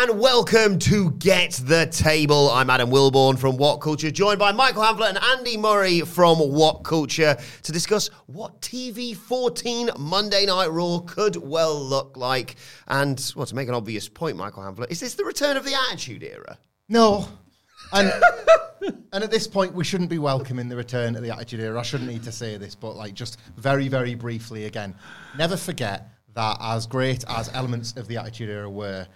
and welcome to Get the Table. I'm Adam Wilborn from What Culture, joined by Michael Hamflett and Andy Murray from What Culture to discuss what TV 14 Monday Night Raw could well look like. And, well, to make an obvious point, Michael Hamflett, is this the return of the Attitude Era? No. And and at this point, we shouldn't be welcoming the return of the Attitude Era. I shouldn't need to say this, but like just very, very briefly again, never forget that as great as elements of the Attitude Era were,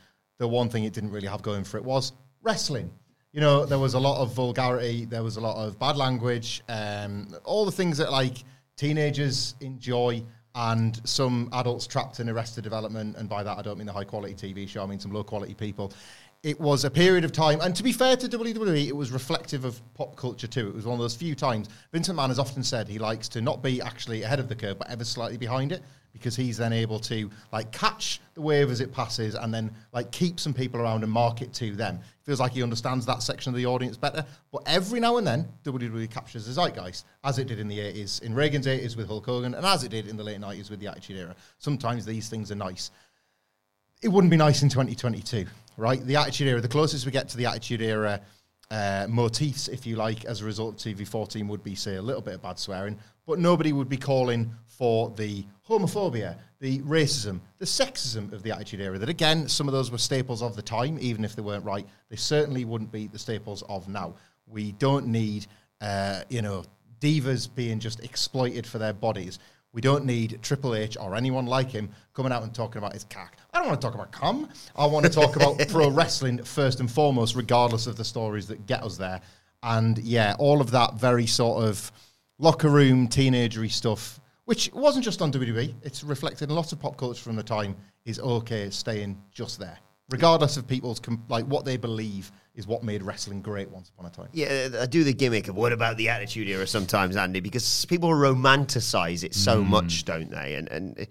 the one thing it didn't really have going for it was wrestling. You know, there was a lot of vulgarity, there was a lot of bad language, um, all the things that like teenagers enjoy. And some adults trapped in arrested development, and by that I don't mean the high quality TV show, I mean some low quality people it was a period of time, and to be fair to WWE, it was reflective of pop culture too. It was one of those few times. Vince McMahon has often said he likes to not be actually ahead of the curve, but ever slightly behind it, because he's then able to like catch the wave as it passes, and then like keep some people around and market to them. Feels like he understands that section of the audience better. But every now and then, WWE captures the zeitgeist, as it did in the 80s, in Reagan's 80s with Hulk Hogan, and as it did in the late 90s with the Attitude Era. Sometimes these things are nice it wouldn't be nice in 2022, right? The Attitude Era, the closest we get to the Attitude Era uh, motifs, if you like, as a result of TV14 would be, say, a little bit of bad swearing, but nobody would be calling for the homophobia, the racism, the sexism of the Attitude Era. That, again, some of those were staples of the time, even if they weren't right. They certainly wouldn't be the staples of now. We don't need, uh, you know, divas being just exploited for their bodies. We don't need Triple H or anyone like him coming out and talking about his cack. I don't want to talk about cum. I want to talk about pro wrestling first and foremost, regardless of the stories that get us there. And yeah, all of that very sort of locker room teenagery stuff, which wasn't just on WWE, it's reflected in lots of pop culture from the time, is okay staying just there, regardless of people's com- like what they believe is what made wrestling great once upon a time. Yeah, I do the gimmick of what about the Attitude Era sometimes, Andy, because people romanticize it so mm. much, don't they? And and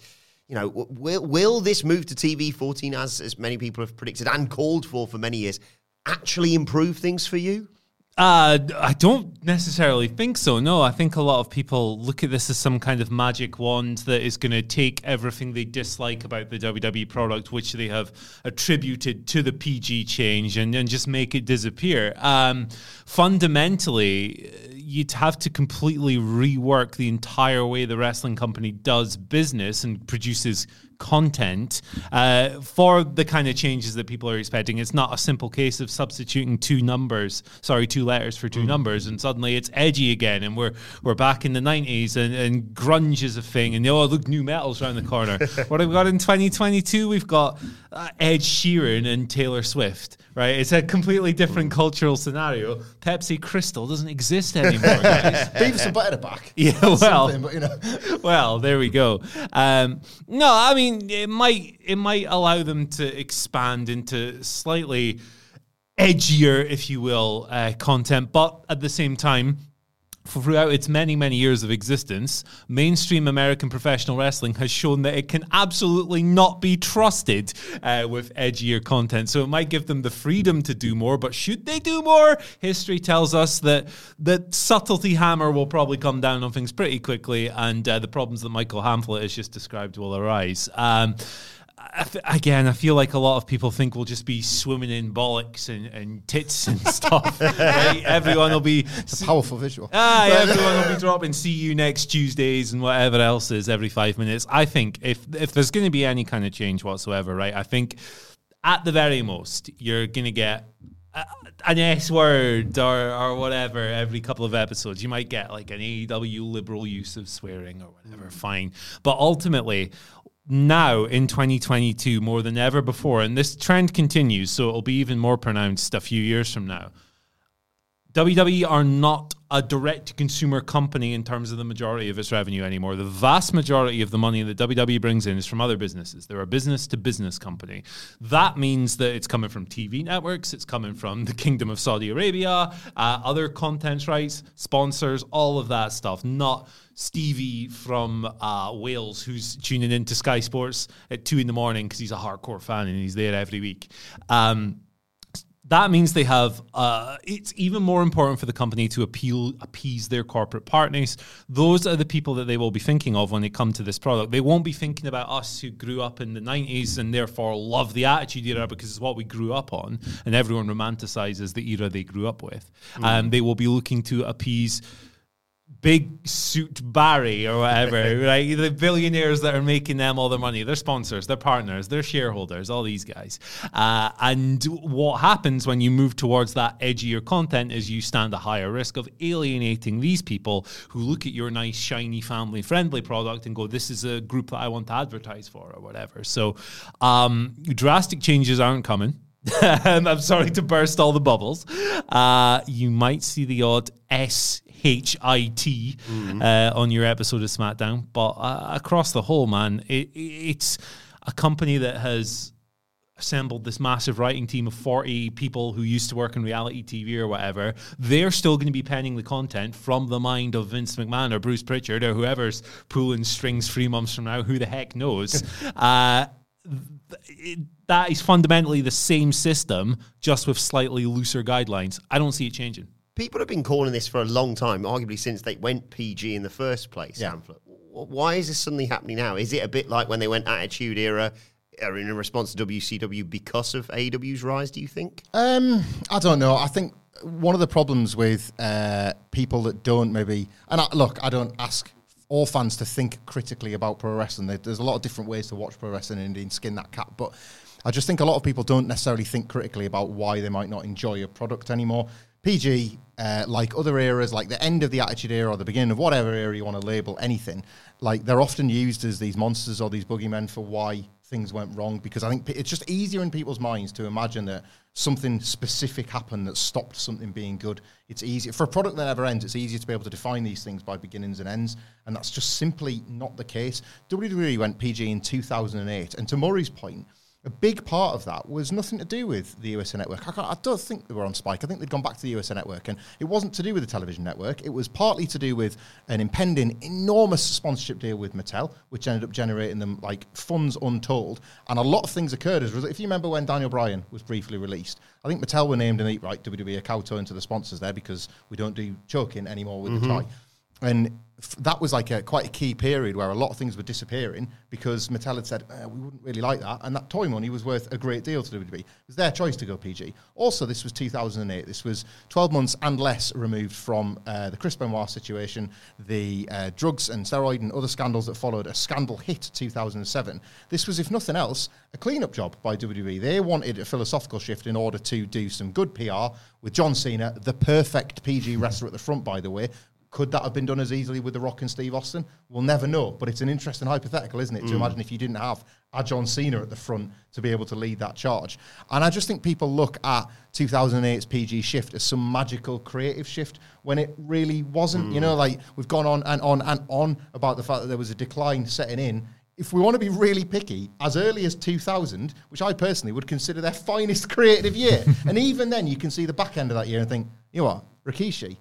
you know, will will this move to TV 14, as as many people have predicted and called for for many years, actually improve things for you? Uh, I don't necessarily think so. No, I think a lot of people look at this as some kind of magic wand that is going to take everything they dislike about the WWE product, which they have attributed to the PG change, and, and just make it disappear. Um, fundamentally, you'd have to completely rework the entire way the wrestling company does business and produces content uh, for the kind of changes that people are expecting. It's not a simple case of substituting two numbers, sorry, two letters for two numbers, and suddenly it's edgy again, and we're we're back in the '90s, and, and grunge is a thing, and oh look, nu metal's around the corner. what have we got in 2022? We've got uh, Ed Sheeran and Taylor Swift. Right, it's a completely different cultural scenario. Pepsi Crystal doesn't exist anymore. Beavis and Butthead back. Yeah, well, but, you know. well, there we go. Um, no, I mean it might it might allow them to expand into slightly edgier, if you will, uh, content, but at the same time. Throughout its many, many years of existence, mainstream American professional wrestling has shown that it can absolutely not be trusted uh, with edgier content. So it might give them the freedom to do more, but should they do more? History tells us that the subtlety hammer will probably come down on things pretty quickly, and uh, the problems that Michael Hamflett has just described will arise. Um, I f- again, I feel like a lot of people think we'll just be swimming in bollocks and, and tits and stuff. right? Everyone will be It's a powerful visual. Ah, everyone will be dropping "See you next Tuesdays" and whatever else is every five minutes. I think if if there's going to be any kind of change whatsoever, right? I think at the very most you're going to get a, an S word or or whatever every couple of episodes. You might get like an AEW liberal use of swearing or whatever. Fine, but ultimately. Now in 2022, more than ever before, and this trend continues, so it'll be even more pronounced a few years from now. WWE are not a direct to consumer company in terms of the majority of its revenue anymore. The vast majority of the money that WWE brings in is from other businesses. They're a business to business company. That means that it's coming from TV networks, it's coming from the Kingdom of Saudi Arabia, uh, other content rights, sponsors, all of that stuff, not Stevie from uh, Wales who's tuning into Sky Sports at two in the morning because he's a hardcore fan and he's there every week. Um, that means they have uh, it's even more important for the company to appeal appease their corporate partners. Those are the people that they will be thinking of when they come to this product. They won't be thinking about us who grew up in the 90s and therefore love the attitude era because it's what we grew up on and everyone romanticizes the era they grew up with. Um, they will be looking to appease big suit Barry or whatever, right? The billionaires that are making them all their money, their sponsors, their partners, their shareholders, all these guys. Uh, and what happens when you move towards that edgier content is you stand a higher risk of alienating these people who look at your nice, shiny, family friendly product and go, this is a group that I want to advertise for or whatever. So um, drastic changes aren't coming. I'm sorry to burst all the bubbles. Uh, you might see the odd S H I T uh, on your episode of SmackDown, but uh, across the whole, man, it, it's a company that has assembled this massive writing team of 40 people who used to work in reality TV or whatever, they're still going to be penning the content from the mind of Vince McMahon or Bruce Pritchard or whoever's pulling strings three months from now. Who the heck knows? uh, th- it- that is fundamentally the same system, just with slightly looser guidelines. I don't see it changing. People have been calling this for a long time, arguably since they went PG in the first place. Yeah. Hamflett. Why is this suddenly happening now? Is it a bit like when they went Attitude Era, or in response to WCW because of AEW's rise? Do you think? Um, I don't know. I think one of the problems with uh, people that don't maybe, and I, look, I don't ask all fans to think critically about pro wrestling. There's a lot of different ways to watch pro wrestling and indeed skin that cat, but I just think a lot of people don't necessarily think critically about why they might not enjoy a product anymore. PG, uh, like other eras, like the end of the Attitude Era or the beginning of whatever era you want to label anything, like they're often used as these monsters or these boogeymen for why things went wrong because I think it's just easier in people's minds to imagine that something specific happened that stopped something being good. It's easier for a product that never ends. It's easier to be able to define these things by beginnings and ends, and that's just simply not the case. WWE went PG in 2008, and to Murray's point. A big part of that was nothing to do with the USA Network. I, I don't think they were on Spike. I think they'd gone back to the USA Network, and it wasn't to do with the television network. It was partly to do with an impending enormous sponsorship deal with Mattel, which ended up generating them like funds untold. And a lot of things occurred as a result. If you remember when Daniel Bryan was briefly released, I think Mattel were named in eat right WWE a kowtow into the sponsors there because we don't do choking anymore with the mm-hmm. tie. And f- that was like a quite a key period where a lot of things were disappearing because Mattel had said uh, we wouldn't really like that, and that toy money was worth a great deal to WWE. It was their choice to go PG. Also, this was 2008. This was 12 months and less removed from uh, the Chris Benoit situation, the uh, drugs and steroid and other scandals that followed. A scandal hit 2007. This was, if nothing else, a cleanup job by WWE. They wanted a philosophical shift in order to do some good PR with John Cena, the perfect PG wrestler at the front, by the way. Could that have been done as easily with The Rock and Steve Austin? We'll never know, but it's an interesting hypothetical, isn't it? To mm. imagine if you didn't have a John Cena at the front to be able to lead that charge. And I just think people look at 2008's PG shift as some magical creative shift when it really wasn't. You know, mm. like we've gone on and on and on about the fact that there was a decline setting in. If we want to be really picky, as early as 2000, which I personally would consider their finest creative year, and even then you can see the back end of that year and think, you know what, Rikishi,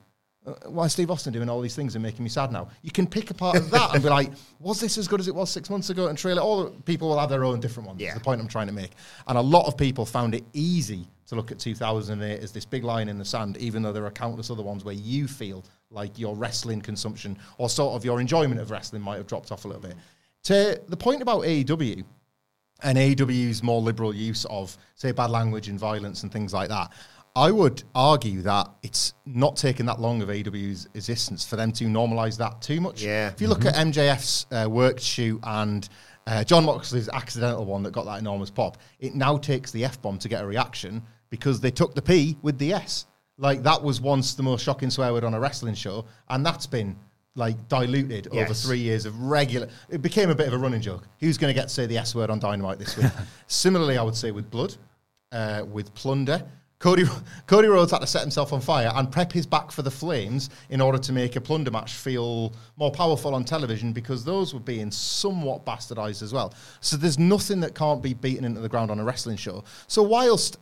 Uh, why is Steve Austin doing all these things and making me sad now? You can pick apart of that and be like, was this as good as it was six months ago? And trail it. All people will have their own different ones. Yeah. The point I'm trying to make. And a lot of people found it easy to look at 2008 as this big line in the sand, even though there are countless other ones where you feel like your wrestling consumption or sort of your enjoyment of wrestling might have dropped off a little bit. To the point about AEW, and AEW's more liberal use of, say, bad language and violence and things like that, I would argue that it's not taken that long of AEW's existence for them to normalise that too much. Yeah. If you look at MJF's uh, work shoot and uh, Jon Moxley's accidental one that got that enormous pop, it now takes the F bomb to get a reaction because they took the P with the S. Like that was once the most shocking swear word on a wrestling show, and that's been like diluted over three years of regular. It became a bit of a running joke. Who's going to get to say the S word on Dynamite this week? Similarly, I would say with Blood, uh, with Plunder. Cody, Cody Rhodes had to set himself on fire and prep his back for the flames in order to make a plunder match feel more powerful on television because those were being somewhat bastardized as well. So there's nothing that can't be beaten into the ground on a wrestling show. So whilst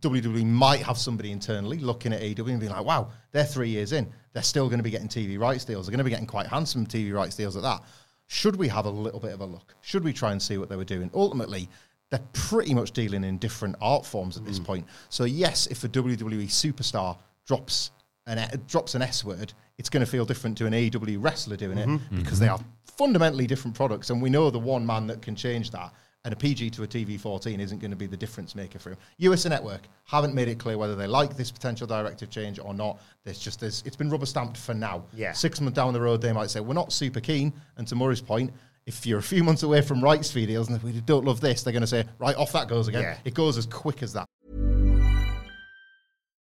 WWE might have somebody internally looking at AEW and being like, wow, they're three years in. They're still going to be getting TV rights deals. They're going to be getting quite handsome TV rights deals at that. Should we have a little bit of a look? Should we try and see what they were doing? Ultimately, they're pretty much dealing in different art forms at this mm. point. So, yes, if a WWE superstar drops an, E- drops an S word, it's going to feel different to an AEW wrestler doing it mm-hmm. Mm-hmm. because they are fundamentally different products. And we know the one man that can change that. And a PG to a TV 14 isn't going to be the difference maker for him. USA Network haven't made it clear whether they like this potential directive change or not. There's just there's, it's been rubber stamped for now. Yeah. Six months down the road, they might say we're not super keen. And to Murray's point, if you're a few months away from rights fee deals and if we don't love this, they're going to say right off that goes again. Yeah. It goes as quick as that.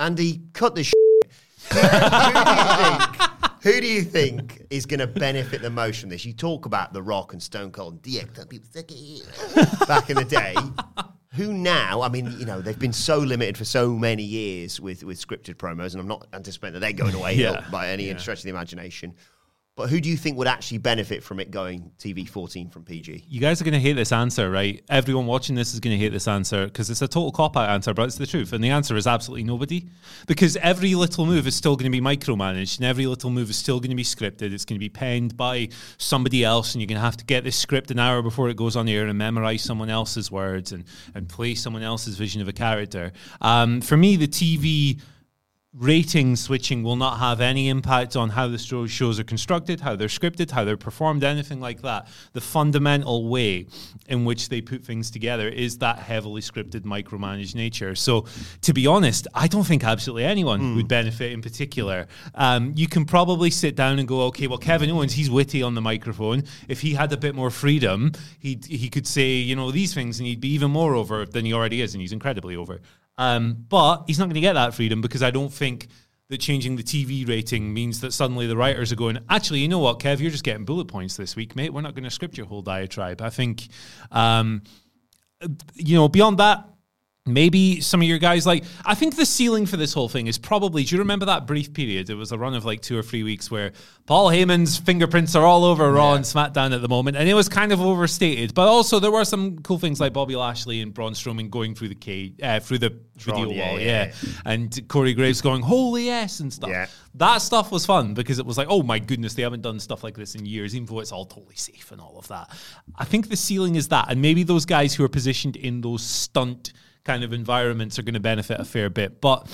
Andy, cut the shit. who, do you think, who do you think is going to benefit the most from this? You talk about The Rock and Stone Cold and DX, people back in the day. Who now? I mean, you know, they've been so limited for so many years with, with scripted promos, and I'm not anticipating that they're going away Yeah. by any stretch of the imagination. But who do you think would actually benefit from it going TV 14 from PG? You guys are going to hate this answer, right? Everyone watching this is going to hate this answer because it's a total cop out answer, but it's the truth. And the answer is absolutely nobody because every little move is still going to be micromanaged and every little move is still going to be scripted. It's going to be penned by somebody else, and you're going to have to get this script an hour before it goes on air and memorize someone else's words and, and play someone else's vision of a character. Um, for me, the TV rating switching will not have any impact on how the shows are constructed, how they're scripted, how they're performed, anything like that. The fundamental way in which they put things together is that heavily scripted, micromanaged nature. So, to be honest, I don't think absolutely anyone would benefit in particular. Um, you can probably sit down and go, okay, well, Kevin Owens, he's witty on the microphone. If he had a bit more freedom, he he could say, you know, these things, and he'd be even more over than he already is, and he's incredibly over. Um, but he's not going to get that freedom because I don't think that changing the TV rating means that suddenly the writers are going, actually, you know what, Kev, you're just getting bullet points this week, mate. We're not going to script your whole diatribe. I think, um, you know, beyond that, Maybe some of your guys like I think the ceiling for this whole thing is probably do you remember that brief period? It was a run of like two or three weeks where Paul Heyman's fingerprints are all over Raw and SmackDown at the moment, and it was kind of overstated. But also there were some cool things like Bobby Lashley and Braun Strowman going through the cage, uh, through the video yeah, wall, yeah, yeah, and Corey Graves going holy yes and stuff. Yeah. That stuff was fun because it was like, oh my goodness, they haven't done stuff like this in years, even though it's all totally safe and all of that. I think the ceiling is that, and maybe those guys who are positioned in those stunt kind of environments are going to benefit a fair bit. But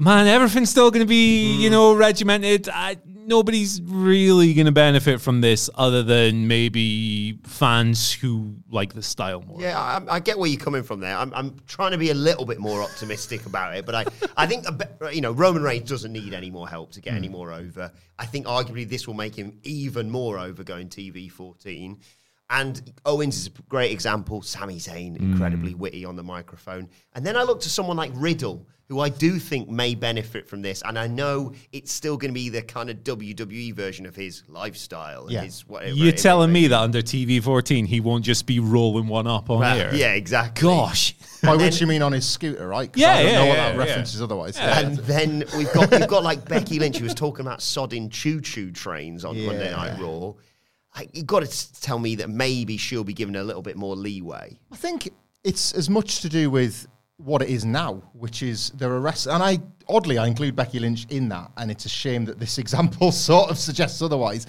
man, everything's still going to be, you mm-hmm. know, regimented. I, nobody's really going to benefit from this other than maybe fans who like the style more. Yeah, I, I get where you're coming from there. I'm, I'm trying to be a little bit more optimistic about it, but I, I think a bit- you know Roman Reigns doesn't need any more help to get any mm. more over. I think arguably this will make him even more over going TV 14. And Owens is a great example. Sami Zayn, incredibly mm. witty on the microphone. And then I look to someone like Riddle, who I do think may benefit from this. And I know it's still going to be the kind of WWE version of his lifestyle Yeah. his whatever. You're telling me that under TV 14 he won't just be rolling one up on Well, air? Yeah, exactly. Gosh. By which you mean on his scooter, right? Yeah, I don't yeah, know what yeah, that yeah. reference is otherwise. And then we've got you've got like Becky Lynch who was talking about sodding choo choo trains on Monday Night Raw. You've got to tell me that maybe she'll be given a little bit more leeway. I think it's as much to do with what it is now, which is there are wrestlers, and I oddly I include Becky Lynch in that, and it's a shame that this example sort of suggests otherwise.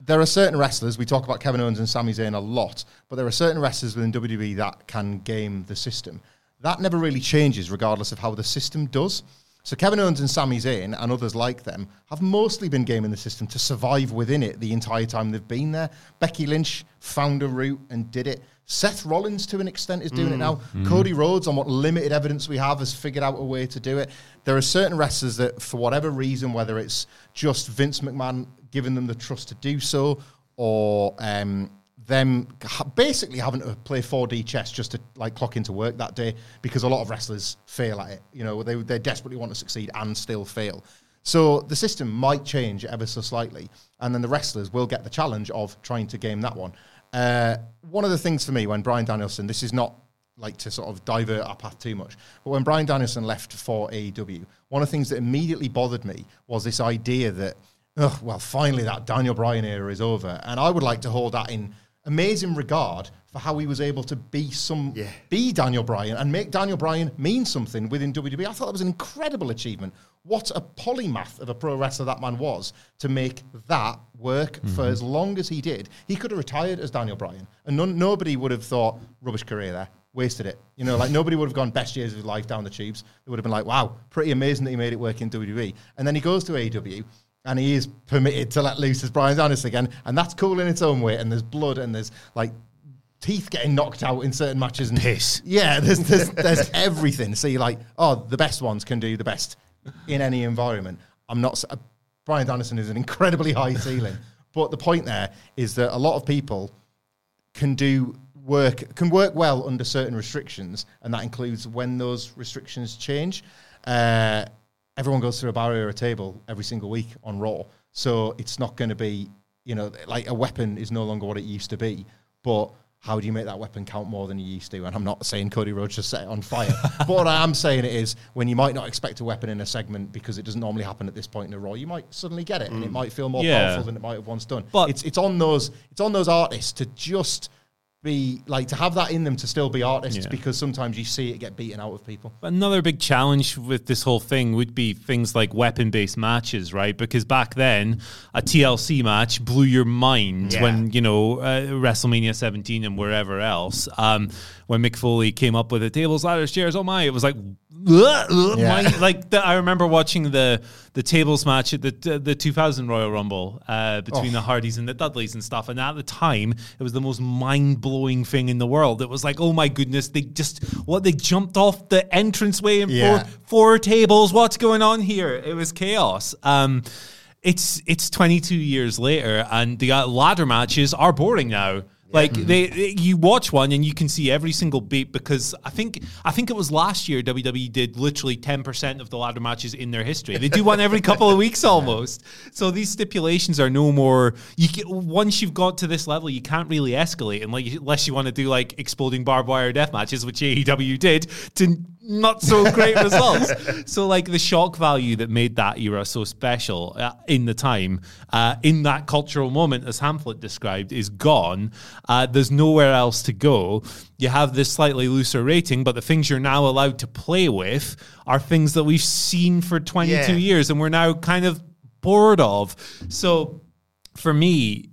There are certain wrestlers we talk about Kevin Owens and Sami Zayn a lot, but there are certain wrestlers within WWE that can game the system. That never really changes, regardless of how the system does. So Kevin Owens and Sami Zayn and others like them have mostly been gaming the system to survive within it the entire time they've been there. Becky Lynch found a route and did it. Seth Rollins, to an extent, is doing it now. Cody Rhodes, on what limited evidence we have, has figured out a way to do it. There are certain wrestlers that, for whatever reason, whether it's just Vince McMahon giving them the trust to do so, or um, them basically having to play 4D chess just to like clock into work that day because a lot of wrestlers fail at it. You know, they, they desperately want to succeed and still fail. So the system might change ever so slightly, and then the wrestlers will get the challenge of trying to game that one. Uh, one of the things for me when Bryan Danielson, this is not like to sort of divert our path too much, but when Bryan Danielson left for AEW, one of the things that immediately bothered me was this idea that, oh, well, finally that Daniel Bryan era is over, and I would like to hold that in amazing regard for how he was able to be some be Daniel Bryan and make Daniel Bryan mean something within WWE. I thought that was an incredible achievement. What a polymath of a pro wrestler that man was to make that work for mm-hmm. as long as he did. He could have retired as Daniel Bryan, and none, nobody would have thought rubbish career there. Wasted it, you know. Like nobody would have gone best years of his life down the tubes. It would have been like, "Wow, pretty amazing that he made it work in WWE." And then he goes to AEW, and he is permitted to let loose as Bryan Danielson again, and that's cool in its own way. And there's blood, and there's like teeth getting knocked out in certain matches, and Piss. Yeah, there's there's, there's everything. So you're like, oh, the best ones can do the best in any environment. I'm not. Uh, Bryan Danielson is an incredibly high ceiling, but the point there is that a lot of people can do work can work well under certain restrictions, and that includes when those restrictions change. Uh, everyone goes through a barrier or a table every single week on Raw, so it's not going to be you know like a weapon is no longer what it used to be, but how do you make that weapon count more than you used to? And I'm not saying Cody Rhodes just set it on fire, but what I am saying it is when you might not expect a weapon in a segment because it doesn't normally happen at this point in a Raw, you might suddenly get it, and it mm. might feel more Yeah. powerful than it might have once done. But- it's it's on those it's on those artists to just be like to have that in them to still be artists Yeah. because sometimes you see it get beaten out of people. Another big challenge with this whole thing would be things like weapon based matches, right? Because back then, a TLC match blew your mind Yeah. when, you know, uh, WrestleMania 17 and wherever else. Um, when Mick Foley came up with the tables, ladders, chairs, oh my, it was like, "Ugh, ugh," Yeah. my- like the, I remember watching the the tables match at the the 2000 Royal Rumble uh, between Oh. the Hardys and the Dudleys and stuff. And at the time, it was the most mind blowing thing in the world. It was like, oh my goodness, they just what they jumped off the entranceway and Yeah. four four tables. What's going on here? It was chaos. Um, it's it's 22 years later, and the uh, ladder matches are boring now. Like mm-hmm. they, they- you watch one and you can see every single beat because I think I think it was last year WWE did literally ten percent of the ladder matches in their history. They do one every couple of weeks almost. So these stipulations are no more. You can, once you've got to this level, you can't really escalate, and like unless you want to do like exploding barbed wire death matches, which AEW did to not so great results. So like the shock value that made that era so special uh, in the time, uh, in that cultural moment, as Hamlet described, is gone. Uh, there's nowhere else to go. You have this slightly looser rating, but the things you're now allowed to play with are things that we've seen for 22 Yeah. years, and we're now kind of bored of. So for me,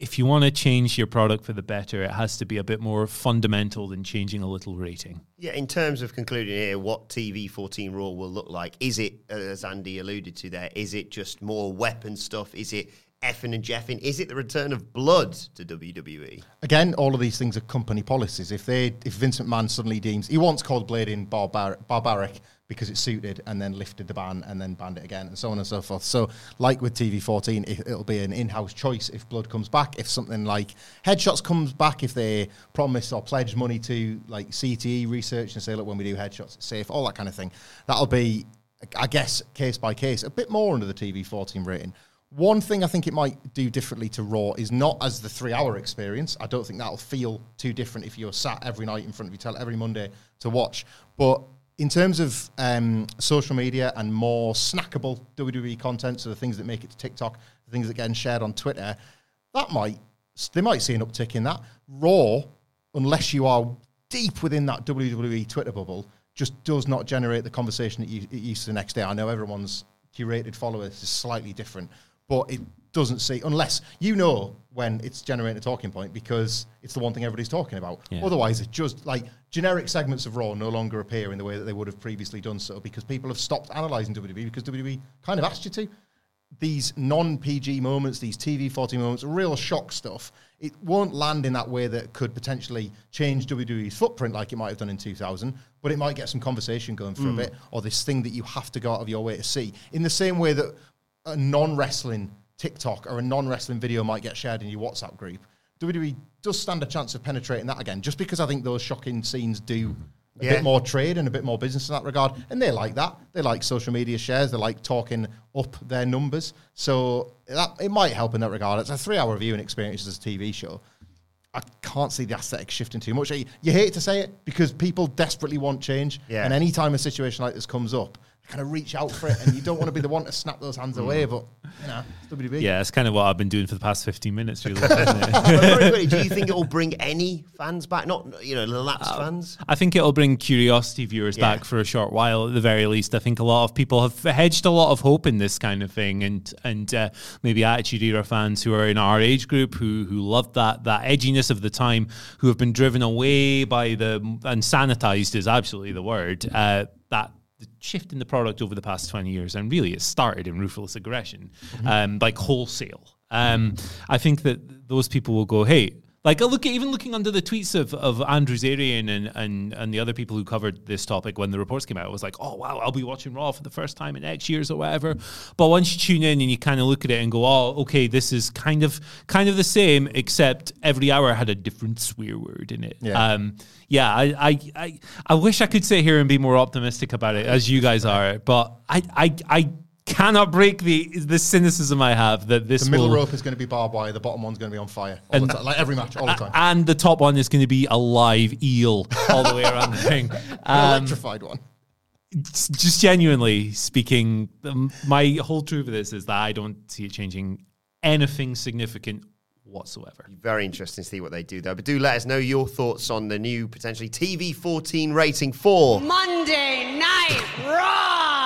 if you want to change your product for the better, it has to be a bit more fundamental than changing a little rating. Yeah, in terms of concluding here, what TV 14 Raw will look like, is it, as Andy alluded to there, is it just more weapon stuff? Is it effing and jeffing? Is it the return of blood to? WWE? Again, all of these things are company policies. If they, if Vince McMahon suddenly deems he once called blading barbar- barbaric because it suited, and then lifted the ban and then banned it again, and so on and so forth. So, like with TV14, it, it'll be an in-house choice if blood comes back. If something like headshots comes back, if they promise or pledge money to like CTE research and say, look, when we do headshots, it's safe, all that kind of thing. That'll be, I guess, case by case, a bit more under the TV14 rating. One thing I think it might do differently to Raw is not as the three hour experience. I don't think that'll feel too different if you're sat every night in front of your tele every Monday to watch. But in terms of um, social media and more snackable WWE content, so the things that make it to TikTok, the things that get shared on Twitter, that might they might see an uptick in that. Raw, unless you are deep within that WWE Twitter bubble, just does not generate the conversation that you used to the next day. I know everyone's curated followers is slightly different, but it doesn't see unless you know when it's generating a talking point because it's the one thing everybody's talking about. Yeah. Otherwise, it just like generic segments of Raw no longer appear in the way that they would have previously done so because people have stopped analysing WWE because WWE kind of asked you to. These non PG moments, these TV 40 moments, real shock stuff, it won't land in that way that could potentially change WWE's footprint like it might have done in 2000, but it might get some conversation going for a mm. bit, or this thing that you have to go out of your way to see. In the same way that a non wrestling TikTok or a non wrestling video might get shared in your WhatsApp group, WWE does stand a chance of penetrating that again, just because I think those shocking scenes do a Yeah. bit more trade and a bit more business in that regard. And they like that. They like social media shares. They like talking up their numbers. So that it might help in that regard. It's a three hour viewing experience as a TV show. I can't see the aesthetic shifting too much. You hate to say it because people desperately want change. Yeah. And any time a situation like this comes up, kind of reach out for it, and you don't want to be the one to snap those hands away. But you know, WB. Yeah, it's kind of what I've been doing for the past 15 minutes, really. isn't it? But do you think it will bring any fans back? Not, you know, lapsed fans? I think it'll bring curiosity viewers Yeah. back for a short while, at the very least. I think a lot of people have hedged a lot of hope in this kind of thing, and and uh, maybe Attitude Era fans who are in our age group who who loved that that edginess of the time, who have been driven away by the and sanitized is absolutely the word. Uh, that the shift in the product over the past 20 years, and really it started in ruthless aggression, um, like wholesale. Um, I think that those people will go, hey, like look at even looking under the tweets of, of Andrew Zarian and, and and the other people who covered this topic when the reports came out, it was like, oh wow, I'll be watching Raw for the first time in X years or whatever. But once you tune in and you kind of look at it and go, oh, okay, this is kind of kind of the same, except every hour had a different swear word in it. Yeah. Um, yeah, I, I, I, I wish I could sit here and be more optimistic about it as you guys are, but I, I, I cannot break the the cynicism I have that this The middle will, rope is going to be barbed wire. The bottom one's going to be on fire. All the And- time, like every match, all the time. and the top one is going to be a live eel all the way around the ring. An Um, electrified one. s- just genuinely speaking, my whole truth of this is that I don't see it changing anything significant whatsoever. Very interesting to see what they do, though. But do let us know your thoughts on the new potentially TV 14 rating for Monday Night Raw.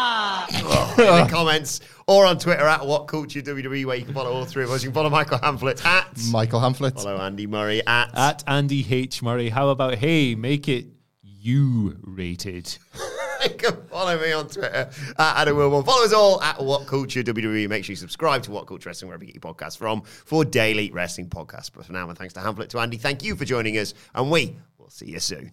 in the comments or on Twitter at What Culture WWE, where you can follow all three of us. You can follow Michael Hamflett at Michael Hamflett. follow Andy Murray at, At Andy H Murray, how about hey, make it you rated? You can follow me on Twitter at Adam Wilborn. Follow us all at What Culture WWE. Make sure you subscribe to What Culture Wrestling wherever you get your podcasts from for daily wrestling podcasts. But for now, and thanks to Hamflett to Andy, thank you for joining us, and we will see you soon.